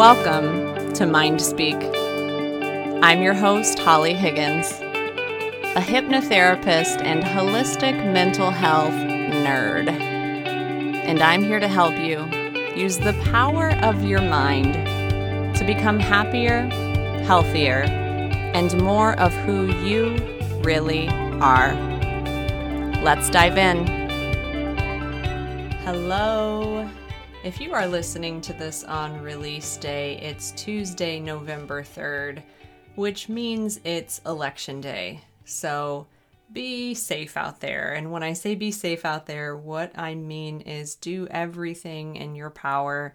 Welcome to Mind Speak. I'm your host, Holly Higgins, a hypnotherapist and holistic mental health nerd. And I'm here to help you use the power of your mind to become happier, healthier, and more of who you really are. Let's dive in. Hello. If you are listening to this on release day, it's Tuesday, November 3rd, which means it's election day. So be safe out there. And when I say be safe out there, what I mean is do everything in your power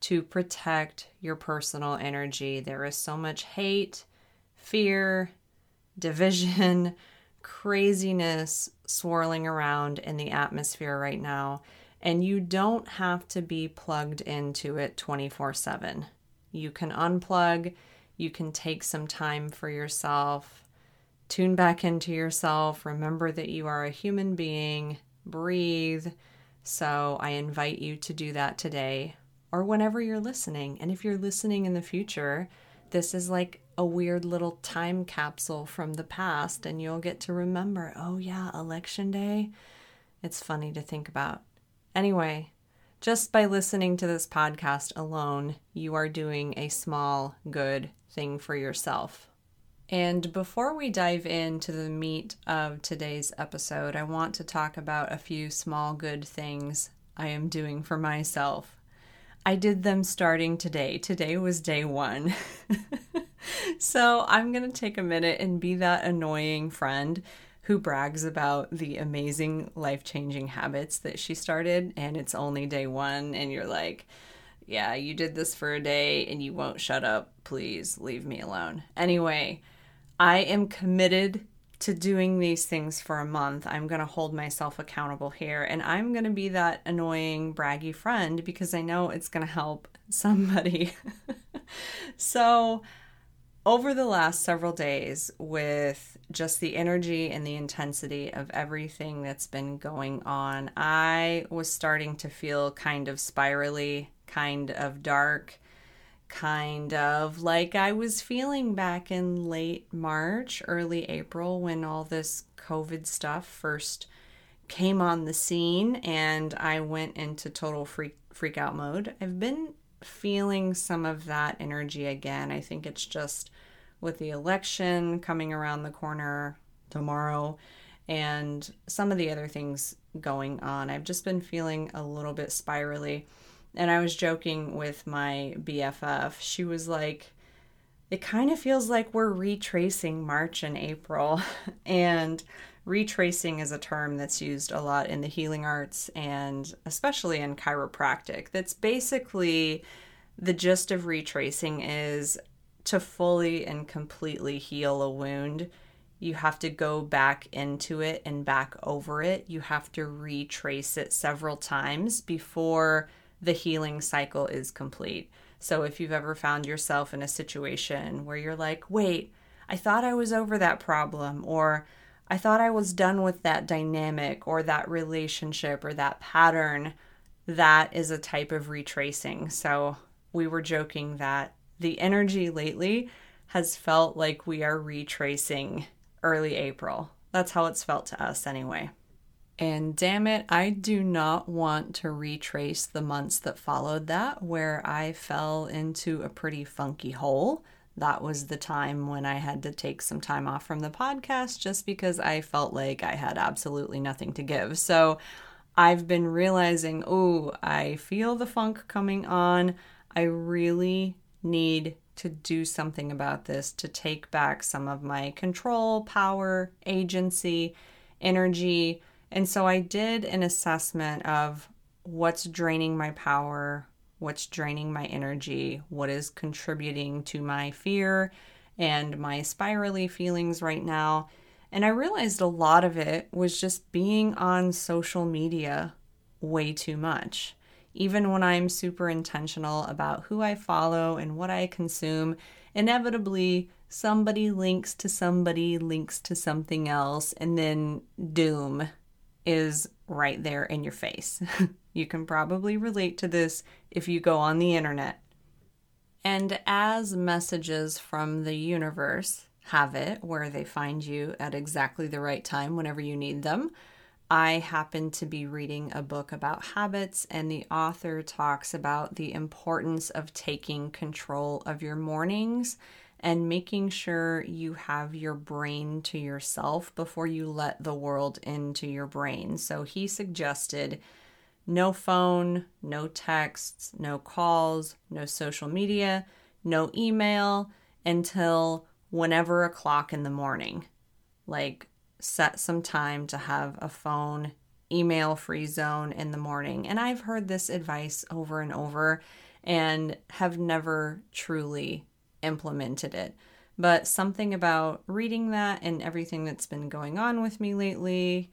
to protect your personal energy. There is so much hate, fear, division, craziness swirling around in the atmosphere right now and you don't have to be plugged into it 24 7. You can unplug, you can take some time for yourself, tune back into yourself, remember that you are a human being, breathe. So I invite you to do that today or whenever you're listening. And if you're listening in the future, this is like a weird little time capsule from the past, and you'll get to remember oh, yeah, election day. It's funny to think about. Anyway, just by listening to this podcast alone, you are doing a small good thing for yourself. And before we dive into the meat of today's episode, I want to talk about a few small good things I am doing for myself. I did them starting today. Today was day one. so I'm going to take a minute and be that annoying friend who brags about the amazing life changing habits that she started, and it's only day one, and you're like, yeah, you did this for a day and you won't shut up. Please leave me alone. Anyway, I am committed to doing these things for a month. I'm going to hold myself accountable here and I'm going to be that annoying, braggy friend because I know it's going to help somebody. so, over the last several days, with just the energy and the intensity of everything that's been going on, I was starting to feel kind of spirally, kind of dark, kind of like I was feeling back in late March, early April when all this COVID stuff first came on the scene and I went into total freak freak out mode. I've been feeling some of that energy again. I think it's just with the election coming around the corner tomorrow and some of the other things going on. I've just been feeling a little bit spirally. And I was joking with my BFF. She was like, it kind of feels like we're retracing March and April. and retracing is a term that's used a lot in the healing arts and especially in chiropractic. That's basically the gist of retracing is to fully and completely heal a wound, you have to go back into it and back over it. You have to retrace it several times before the healing cycle is complete. So, if you've ever found yourself in a situation where you're like, wait, I thought I was over that problem, or I thought I was done with that dynamic or that relationship or that pattern, that is a type of retracing. So, we were joking that the energy lately has felt like we are retracing early April. That's how it's felt to us, anyway. And damn it, I do not want to retrace the months that followed that, where I fell into a pretty funky hole. That was the time when I had to take some time off from the podcast just because I felt like I had absolutely nothing to give. So I've been realizing, oh, I feel the funk coming on. I really need to do something about this to take back some of my control, power, agency, energy. And so I did an assessment of what's draining my power, what's draining my energy, what is contributing to my fear and my spirally feelings right now. And I realized a lot of it was just being on social media way too much even when I'm super intentional about who I follow and what I consume, inevitably somebody links to somebody, links to something else, and then doom is right there in your face. you can probably relate to this if you go on the internet. And as messages from the universe have it, where they find you at exactly the right time whenever you need them, I happen to be reading a book about habits, and the author talks about the importance of taking control of your mornings and making sure you have your brain to yourself before you let the world into your brain. So he suggested no phone, no texts, no calls, no social media, no email until whenever o'clock in the morning. Like set some time to have a phone email free zone in the morning. And I've heard this advice over and over and have never truly implemented it. But something about reading that and everything that's been going on with me lately,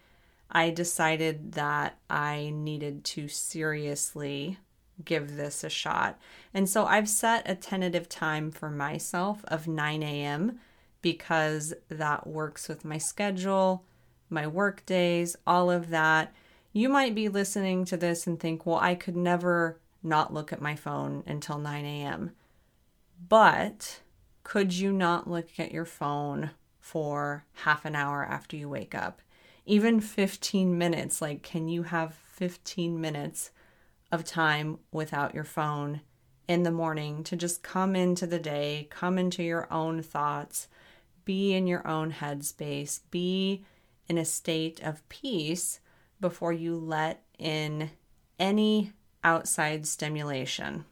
I decided that I needed to seriously give this a shot. And so I've set a tentative time for myself of 9 a.m because that works with my schedule, my work days, all of that. You might be listening to this and think, well, I could never not look at my phone until 9 a.m. But could you not look at your phone for half an hour after you wake up? Even 15 minutes. Like, can you have 15 minutes of time without your phone in the morning to just come into the day, come into your own thoughts, be in your own headspace, be in a state of peace before you let in any outside stimulation.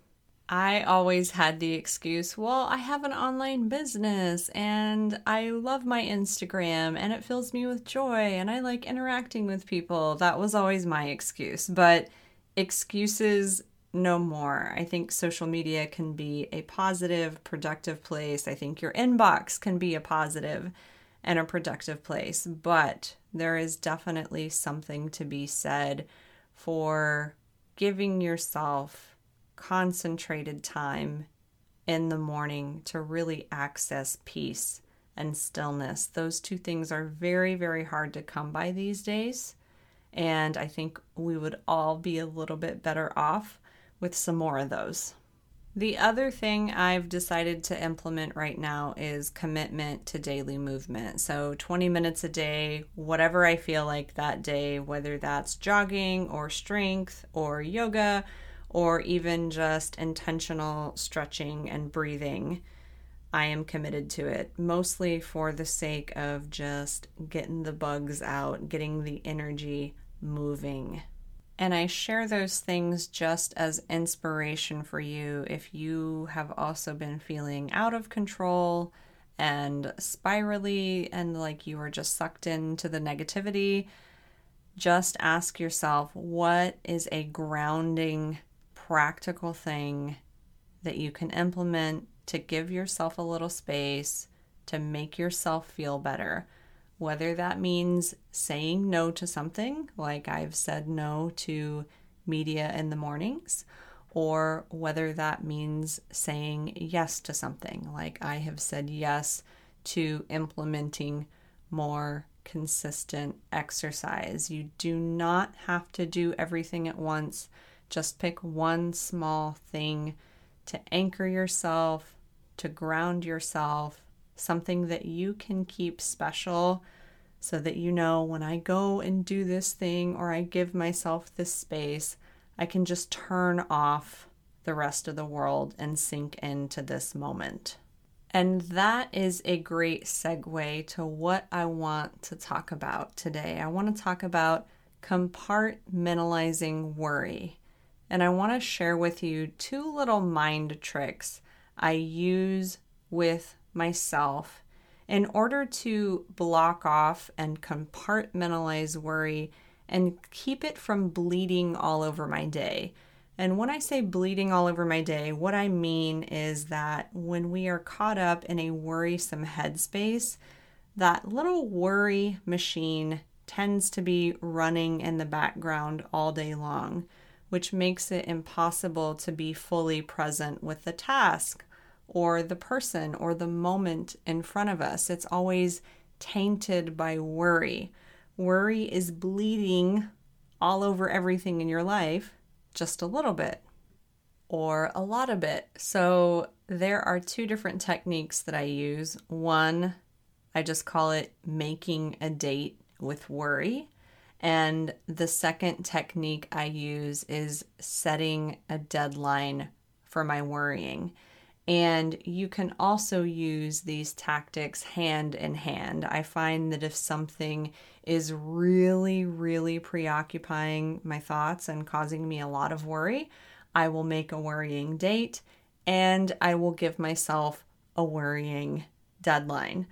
I always had the excuse, well, I have an online business and I love my Instagram and it fills me with joy and I like interacting with people. That was always my excuse. But excuses no more. I think social media can be a positive, productive place. I think your inbox can be a positive and a productive place, but there is definitely something to be said for giving yourself concentrated time in the morning to really access peace and stillness. Those two things are very, very hard to come by these days. And I think we would all be a little bit better off with some more of those. The other thing I've decided to implement right now is commitment to daily movement. So 20 minutes a day, whatever I feel like that day, whether that's jogging or strength or yoga or even just intentional stretching and breathing. I am committed to it, mostly for the sake of just getting the bugs out, getting the energy moving. And I share those things just as inspiration for you if you have also been feeling out of control and spirally and like you are just sucked into the negativity. Just ask yourself what is a grounding, practical thing that you can implement to give yourself a little space to make yourself feel better whether that means saying no to something, like I've said no to media in the mornings, or whether that means saying yes to something, like I have said yes to implementing more consistent exercise. You do not have to do everything at once. Just pick one small thing to anchor yourself, to ground yourself, something that you can keep special so that you know when I go and do this thing or I give myself this space, I can just turn off the rest of the world and sink into this moment. And that is a great segue to what I want to talk about today. I want to talk about compartmentalizing worry. And I want to share with you two little mind tricks I use with myself in order to block off and compartmentalize worry and keep it from bleeding all over my day. And when I say bleeding all over my day, what I mean is that when we are caught up in a worrisome headspace, that little worry machine tends to be running in the background all day long, which makes it impossible to be fully present with the task or the person or the moment in front of us. It's always tainted by worry. Worry is bleeding all over everything in your life just a little bit or a lot of it. So there are two different techniques that I use. One, I just call it making a date with worry. And the second technique I use is setting a deadline for my worrying. And you can also use these tactics hand in hand. I find that if something is really, really preoccupying my thoughts and causing me a lot of worry, I will make a worrying date and I will give myself a worrying deadline.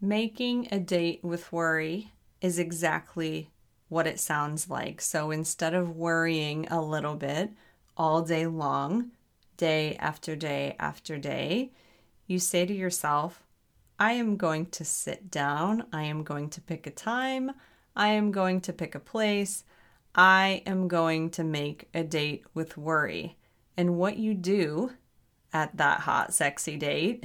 Making a date with worry is exactly what it sounds like. So instead of worrying a little bit all day long, day after day after day, you say to yourself, I am going to sit down. I am going to pick a time. I am going to pick a place. I am going to make a date with worry. And what you do at that hot, sexy date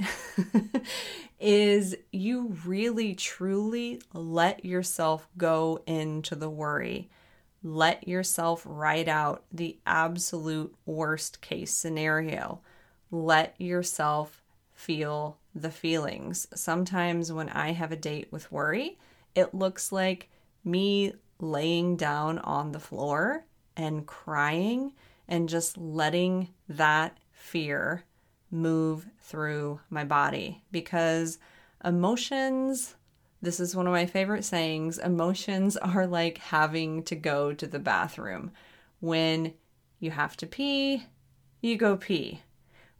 is you really, truly let yourself go into the worry. Let yourself write out the absolute worst case scenario. Let yourself feel the feelings. Sometimes when I have a date with worry, it looks like me laying down on the floor and crying and just letting that fear move through my body because emotions this is one of my favorite sayings. Emotions are like having to go to the bathroom. When you have to pee you go pee.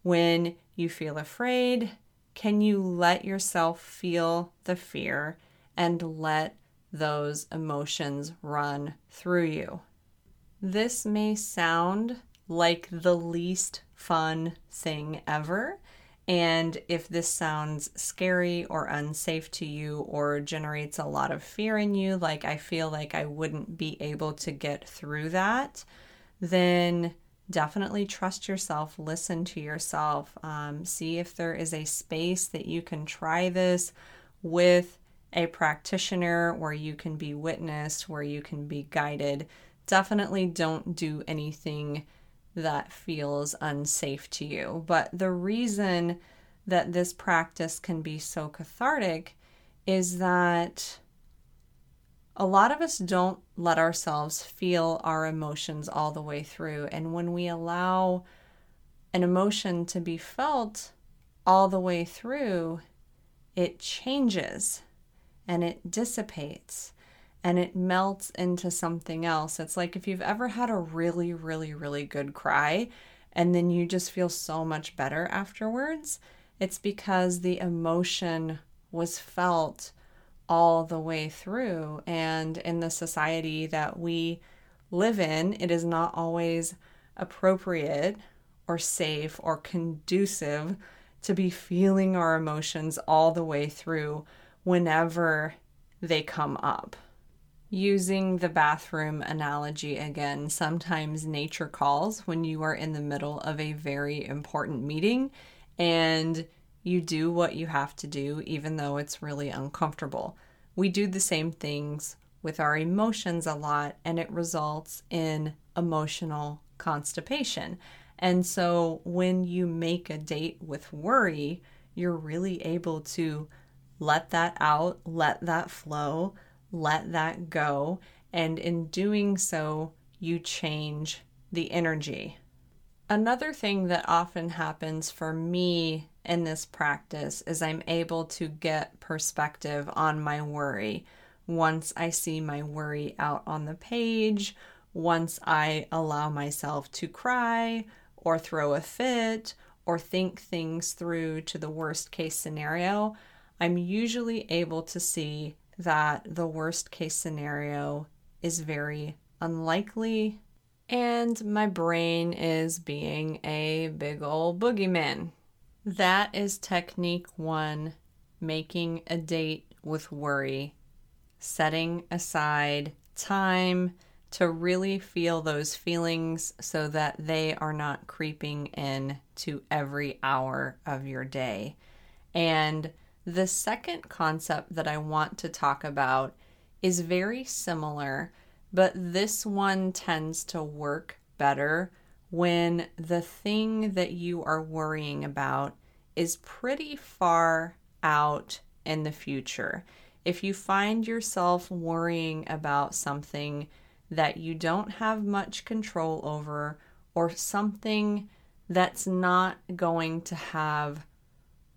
When you feel afraid can you let yourself feel the fear and let those emotions run through you? This may sound like the least fun thing ever. And if this sounds scary or unsafe to you or generates a lot of fear in you, like I feel like I wouldn't be able to get through that, then definitely trust yourself, listen to yourself, um, see if there is a space that you can try this with a practitioner where you can be witnessed, where you can be guided. Definitely don't do anything that feels unsafe to you. But the reason that this practice can be so cathartic is that a lot of us don't let ourselves feel our emotions all the way through. And when we allow an emotion to be felt all the way through, it changes and it dissipates and it melts into something else. It's like if you've ever had a really, really, really good cry and then you just feel so much better afterwards, it's because the emotion was felt all the way through. And in the society that we live in, it is not always appropriate or safe or conducive to be feeling our emotions all the way through whenever they come up. Using the bathroom analogy again, sometimes nature calls when you are in the middle of a very important meeting and you do what you have to do, even though it's really uncomfortable. We do the same things with our emotions a lot, and it results in emotional constipation. And so when you make a date with worry, you're really able to let that out, let that flow let that go. And in doing so, you change the energy. Another thing that often happens for me in this practice is I'm able to get perspective on my worry once I see my worry out on the page, once I allow myself to cry or throw a fit or think things through to the worst case scenario, I'm usually able to see that the worst case scenario is very unlikely and my brain is being a big old boogeyman. That is technique one making a date with worry, setting aside time to really feel those feelings so that they are not creeping in to every hour of your day. And the second concept that I want to talk about is very similar, but this one tends to work better when the thing that you are worrying about is pretty far out in the future. If you find yourself worrying about something that you don't have much control over or something that's not going to have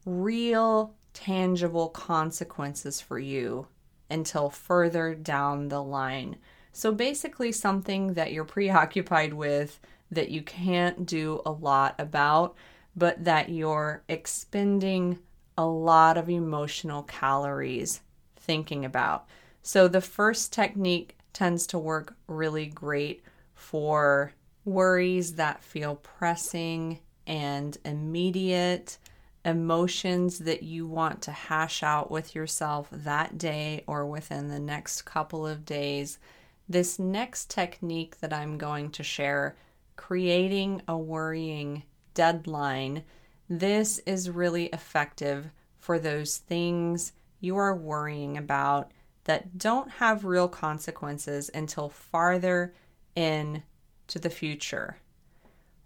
real tangible consequences for you until further down the line. So basically, something that you're preoccupied with that you can't do a lot about, but that you're expending a lot of emotional calories thinking about. So the first technique tends to work really great for worries that feel pressing and immediate, emotions that you want to hash out with yourself that day or within the next couple of days. This next technique that I'm going to share, creating a worrying deadline, this is really effective for those things you are worrying about that don't have real consequences until farther in to the future.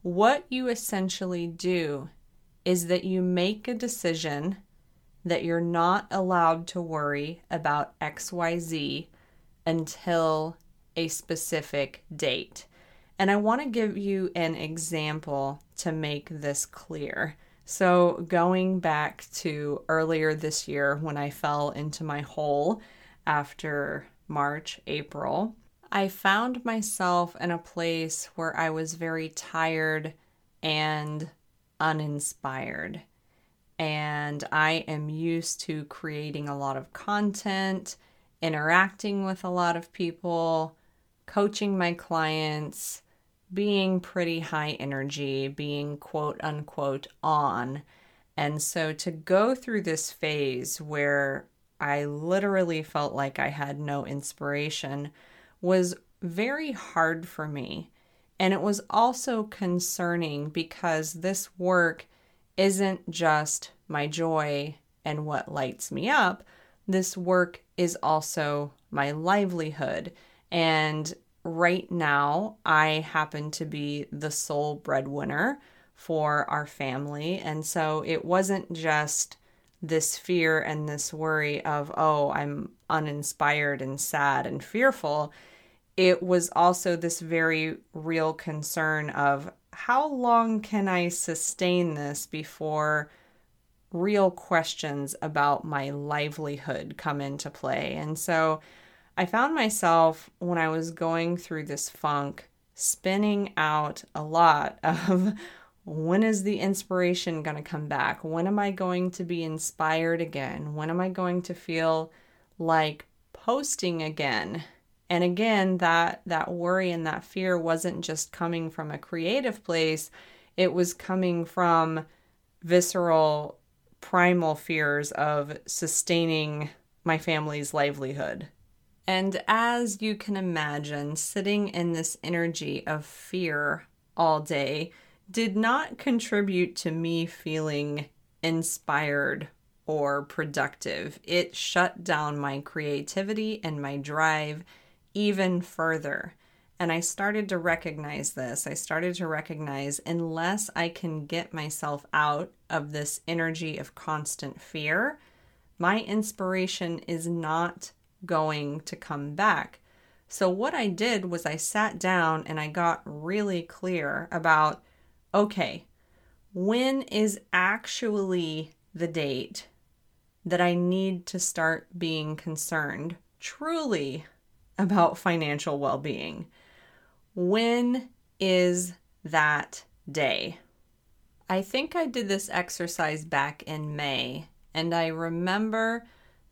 What you essentially do is that you make a decision that you're not allowed to worry about XYZ until a specific date. And I want to give you an example to make this clear. So, going back to earlier this year when I fell into my hole after March, April, I found myself in a place where I was very tired and uninspired. And I am used to creating a lot of content, interacting with a lot of people, coaching my clients, being pretty high energy, being quote unquote on. And so to go through this phase where I literally felt like I had no inspiration was very hard for me. And it was also concerning because this work isn't just my joy and what lights me up. This work is also my livelihood. And right now, I happen to be the sole breadwinner for our family. And so it wasn't just this fear and this worry of, oh, I'm uninspired and sad and fearful it was also this very real concern of how long can I sustain this before real questions about my livelihood come into play. And so I found myself when I was going through this funk spinning out a lot of when is the inspiration going to come back? When am I going to be inspired again? When am I going to feel like posting again? And again, that that worry and that fear wasn't just coming from a creative place, it was coming from visceral primal fears of sustaining my family's livelihood. And as you can imagine, sitting in this energy of fear all day did not contribute to me feeling inspired or productive. It shut down my creativity and my drive even further. And I started to recognize this. I started to recognize unless I can get myself out of this energy of constant fear, my inspiration is not going to come back. So, what I did was I sat down and I got really clear about okay, when is actually the date that I need to start being concerned truly about financial well being. When is that day? I think I did this exercise back in May, and I remember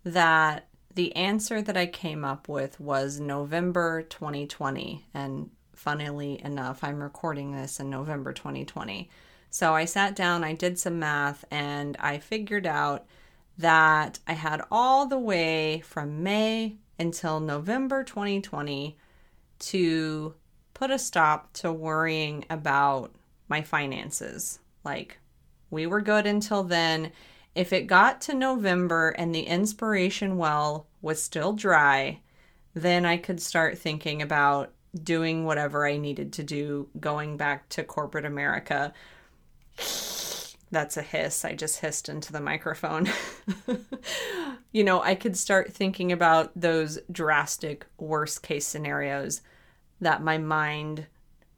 that the answer that I came up with was November 2020. And funnily enough, I'm recording this in November 2020. So I sat down, I did some math, and I figured out that I had all the way from May until November 2020 to put a stop to worrying about my finances. Like, we were good until then. If it got to November and the inspiration well was still dry, then I could start thinking about doing whatever I needed to do, going back to corporate America. That's a hiss. I just hissed into the microphone. you know, I could start thinking about those drastic worst case scenarios that my mind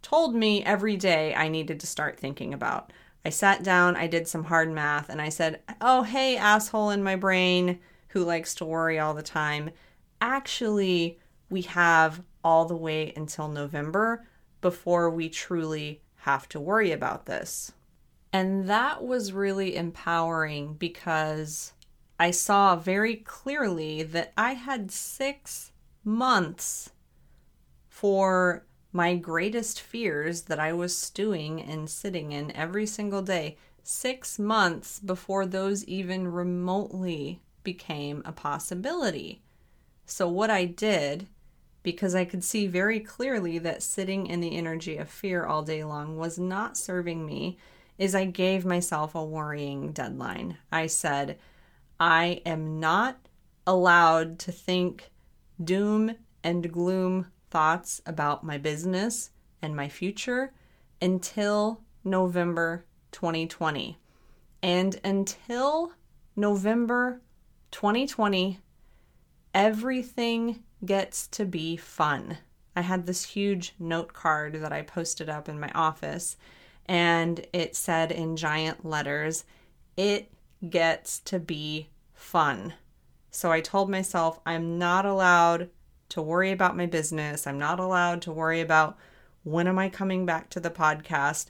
told me every day I needed to start thinking about. I sat down, I did some hard math, and I said, Oh, hey, asshole in my brain who likes to worry all the time. Actually, we have all the way until November before we truly have to worry about this. And that was really empowering because I saw very clearly that I had six months for my greatest fears that I was stewing and sitting in every single day, six months before those even remotely became a possibility. So, what I did, because I could see very clearly that sitting in the energy of fear all day long was not serving me, is I gave myself a worrying deadline. I said, I am not allowed to think doom and gloom thoughts about my business and my future until November 2020. And until November 2020, everything gets to be fun. I had this huge note card that I posted up in my office, and it said in giant letters, It gets to be fun. So I told myself I'm not allowed to worry about my business. I'm not allowed to worry about when am I coming back to the podcast.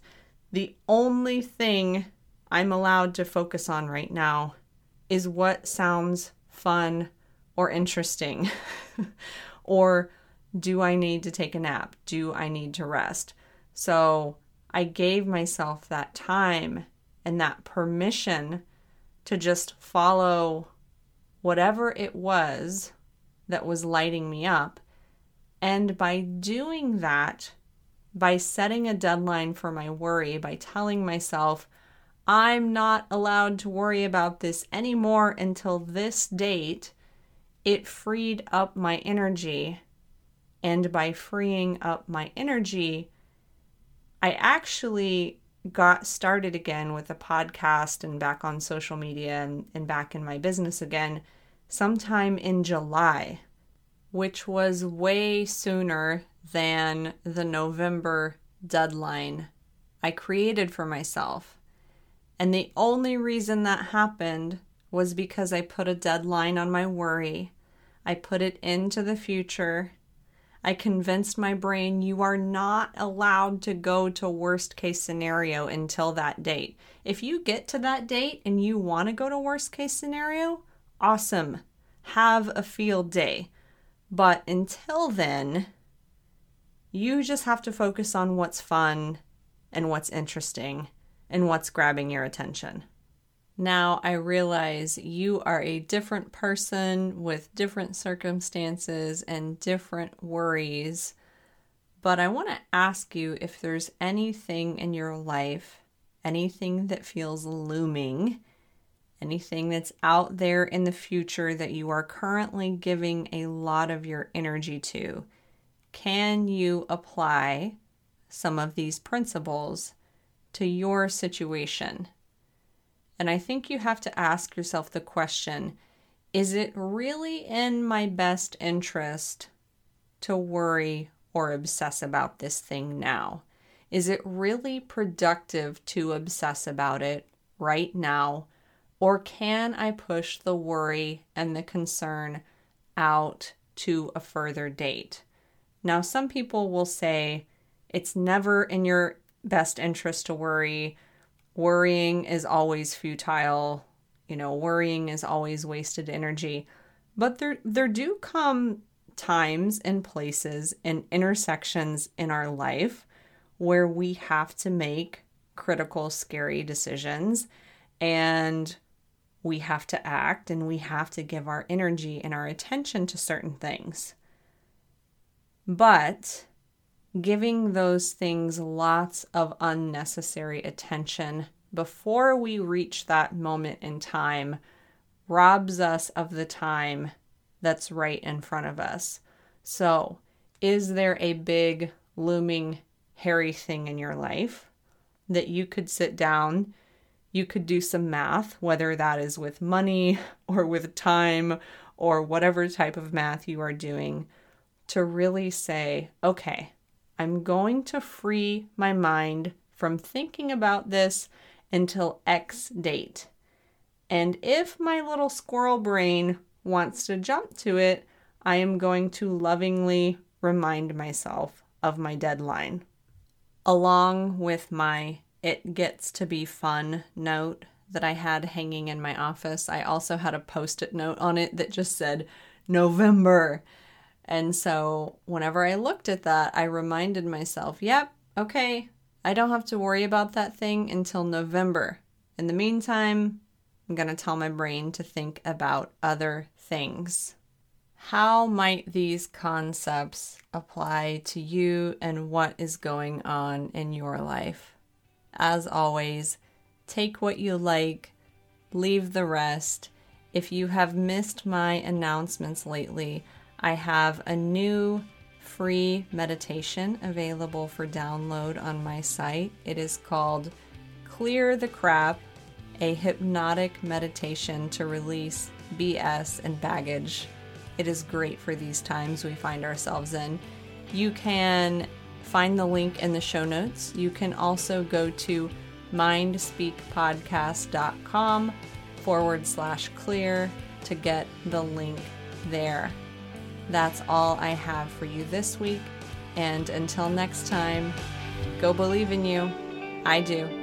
The only thing I'm allowed to focus on right now is what sounds fun or interesting. or do I need to take a nap? Do I need to rest? So I gave myself that time and that permission to just follow whatever it was that was lighting me up. And by doing that, by setting a deadline for my worry, by telling myself, I'm not allowed to worry about this anymore until this date, it freed up my energy. And by freeing up my energy, I actually got started again with a podcast and back on social media and, and back in my business again sometime in July, which was way sooner than the November deadline I created for myself. And the only reason that happened was because I put a deadline on my worry. I put it into the future. I convinced my brain you are not allowed to go to worst case scenario until that date. If you get to that date and you want to go to worst case scenario, awesome. Have a field day. But until then, you just have to focus on what's fun and what's interesting and what's grabbing your attention. Now I realize you are a different person with different circumstances and different worries, but I want to ask you if there's anything in your life, anything that feels looming, anything that's out there in the future that you are currently giving a lot of your energy to. Can you apply some of these principles to your situation? And I think you have to ask yourself the question is it really in my best interest to worry or obsess about this thing now? Is it really productive to obsess about it right now or can I push the worry and the concern out to a further date? Now, some people will say it's never in your best interest to worry. Worrying is always futile. You know, worrying is always wasted energy. But there there do come times and places and intersections in our life where we have to make critical, scary decisions. And we have to act and we have to give our energy and our attention to certain things. But giving those things lots of unnecessary attention before we reach that moment in time robs us of the time that's right in front of us. So, Is there a big, looming, hairy thing in your life that you could sit down? You could do some math, whether that is with money or with time or whatever type of math you are doing, to really say, okay, I'm going to free my mind from thinking about this until X date. And if my little squirrel brain wants to jump to it, I am going to lovingly remind myself of my deadline. Along with my it gets to be fun note that I had hanging in my office, I also had a post it note on it that just said November. And so whenever I looked at that, I reminded myself, yep, okay, I don't have to worry about that thing until November. In the meantime, I'm going to tell my brain to think about other things. How might these concepts apply to you and what is going on in your life? As always, take what you like, leave the rest. If you have missed my announcements lately, I have a new free meditation available for download on my site. It is called Clear the Crap, a hypnotic meditation to release BS and baggage. It is great for these times we find ourselves in. You can find the link in the show notes. You can also go to mindspeakpodcast.com forward slash clear to get the link there. That's all I have for you this week. And until next time, go believe in you. I do.